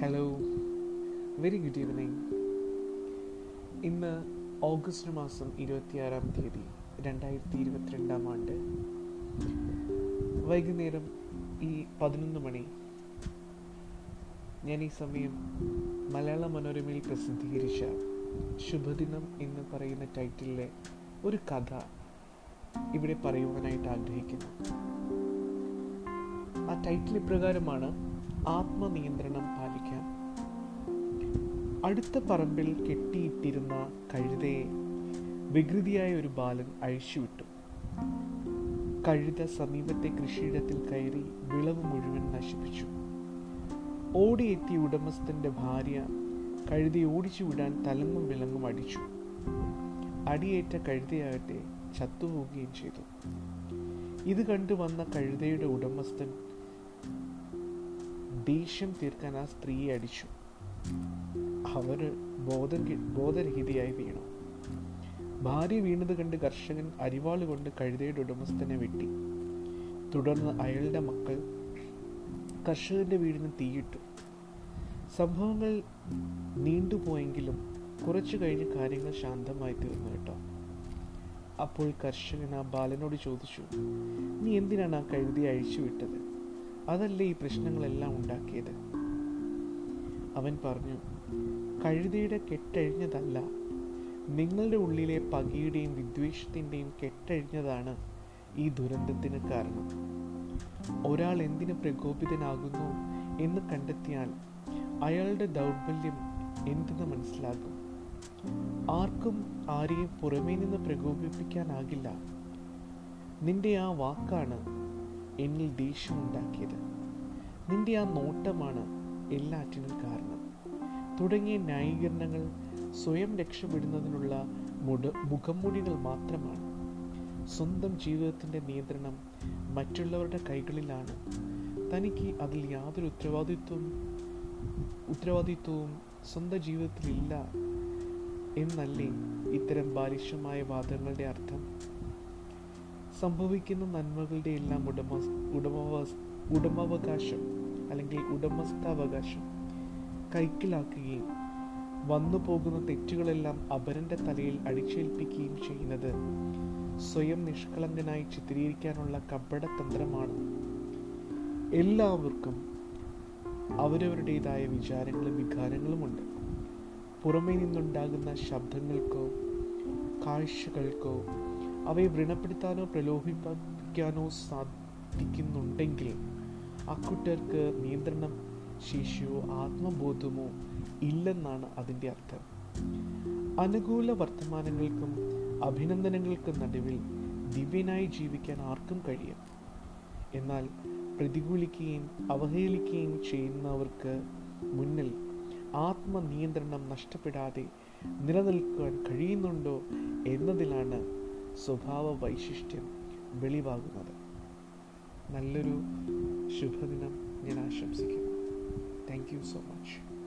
Hello very good evening ഇന്ന് August മാസം ഇരുപത്തിയാറാം തീയതി രണ്ടായിരത്തി ഇരുപത്തിരണ്ടാം ആണ്ട്. വൈകുന്നേരം ഈ പതിനൊന്ന് മണി ഞാൻ ഈ സമയം മലയാള മനോരമയിൽ പ്രസിദ്ധീകരിച്ച ശുഭദിനം എന്ന് പറയുന്ന ടൈറ്റിലെ ഒരു കഥ ഇവിടെ പറയുവാനായിട്ട് ആഗ്രഹിക്കുന്നു. ആ ടൈറ്റിൽ ഇപ്രകാരമാണ് ആത്മനിയന്ത്രണം പാലിക്കാം. അടുത്ത പറമ്പിൽ കെട്ടിയിട്ടിരുന്ന കഴുതയെ വികൃതിയായ ഒരു ബാലൻ അഴിച്ചുവിട്ടു. കഴുത സമീപത്തെ കൃഷിയിടത്തിൽ കയറി വിളവ് മുഴുവൻ നശിപ്പിച്ചു. ഓടിയെത്തിയ ഉടമസ്ഥന്റെ ഭാര്യ കഴുതി ഓടിച്ചു വിടാൻ തലങ്ങും വിലങ്ങും അടിച്ചു. അടിയേറ്റ കഴുതയാകട്ടെ ചത്തുപോവുകയും ചെയ്തു. ഇത് കണ്ടു വന്ന കഴുതയുടെ ഉടമസ്ഥൻ ദേഷ്യം തീർക്കാൻ ആ സ്ത്രീയെ അടിച്ചു. അവർ ബോധം ബോധരഹിതയായി വീണു. ഭാര്യ വീണത് കണ്ട് കർഷകൻ അരിവാൾ കൊണ്ട് കഴുതയുടെ ഉടമസ്ഥനെ വെട്ടി. തുടർന്ന് അയാളുടെ മക്കൾ കർഷകന്റെ വീടിന് തീയിട്ടു. സംഭവങ്ങൾ നീണ്ടുപോയെങ്കിലും കുറച്ചു കഴിഞ്ഞ് കാര്യങ്ങൾ ശാന്തമായി തീർന്നു കേട്ടോ. അപ്പോൾ കർഷകൻ ആ ബാലനോട് ചോദിച്ചു നീ എന്തിനാണ് ആ കഴുതി അഴിച്ചു വിട്ടത്? അതല്ലേ ഈ പ്രശ്നങ്ങളെല്ലാം ഉണ്ടാക്കിയത്? അവൻ പറഞ്ഞു കഴുതയുടെ കെട്ടഴിഞ്ഞതല്ല. നിങ്ങളുടെ ഉള്ളിലെ പകയുടെയും വിദ്വേഷത്തിന്റെയും കെട്ടഴിഞ്ഞതാണ് ഈ ദുരന്തത്തിന് കാരണം. ഒരാൾ എന്തിനു പ്രകോപിതനാകുന്നു എന്ന് കണ്ടെത്തിയാൽ അയാളുടെ ദൗർബല്യം എന്തെന്ന് മനസ്സിലാകും. ആർക്കും ആരെയും പുറമേ നിന്ന് പ്രകോപിപ്പിക്കാനാകില്ല. നിന്റെ ആ വാക്കാണ് എന്നിൽ ദേഷ്യമുണ്ടാക്കിയത്. നിന്റെ ആ നോട്ടമാണ് എല്ലാറ്റിനും കാരണം. തുടങ്ങിയ ന്യായീകരണങ്ങൾ സ്വയം രക്ഷപ്പെടുന്നതിനുള്ള മുട മുഖംമൂടികൾ മാത്രമാണ്. സ്വന്തം ജീവിതത്തിന്റെ നിയന്ത്രണം മറ്റുള്ളവരുടെ കൈകളിലാണ്. തനിക്ക് അതിൽ യാതൊരു ഉത്തരവാദിത്വവും ഉത്തരവാദിത്വവും സ്വന്തം ജീവിതത്തിലില്ല എന്നല്ലേ ഇത്തരം ബാലിഷ്യമായ വാദങ്ങളുടെ അർത്ഥം? സംഭവിക്കുന്ന നന്മകളുടെ എല്ലാം ഉടമ ഉടമവ ഉടമാവകാശം അല്ലെങ്കിൽ ഉടമസ്ഥാവകാശം കൈക്കലാക്കുകയും വന്നു പോകുന്ന തെറ്റുകളെല്ലാം അപരന്റെ തലയിൽ അടിച്ചേൽപ്പിക്കുകയും ചെയ്യുന്നത് സ്വയം നിഷ്കളങ്കനായി ചിത്രീകരിക്കാനുള്ള കപടതന്ത്രമാണ്. എല്ലാവർക്കും അവരവരുടേതായ വിചാരങ്ങളും വികാരങ്ങളുമുണ്ട്. പുറമേ നിന്നുണ്ടാകുന്ന ശബ്ദങ്ങൾക്കോ കാഴ്ചകൾക്കോ അവയെ വ്രണപ്പെടുത്താനോ പ്രലോഭിപ്പിക്കാനോ സാധിക്കുന്നുണ്ടെങ്കിൽ അക്കുട്ടർക്ക് നിയന്ത്രണം ശേഷിയോ ആത്മബോധമോ ഇല്ലെന്നാണ് അതിന്റെ അർത്ഥം. അനുകൂല വർത്തമാനങ്ങൾക്കും അഭിനന്ദനങ്ങൾക്കും നടുവിൽ ദിവ്യനായി ജീവിക്കാൻ ആർക്കും കഴിയും. എന്നാൽ പ്രതികൂലിക്കുകയും അവഹേളിക്കുകയും ചെയ്യുന്നവർക്ക് മുന്നിൽ ആത്മനിയന്ത്രണം നഷ്ടപ്പെടാതെ നിലനിൽക്കാൻ കഴിയുന്നുണ്ടോ എന്നതിലാണ് സ്വഭാവ വൈശിഷ്ട്യം വെളിവാകുന്നത്. നല്ലൊരു ശുഭദിനം ഞാൻ ആശംസിക്കുന്നു. Thank you so much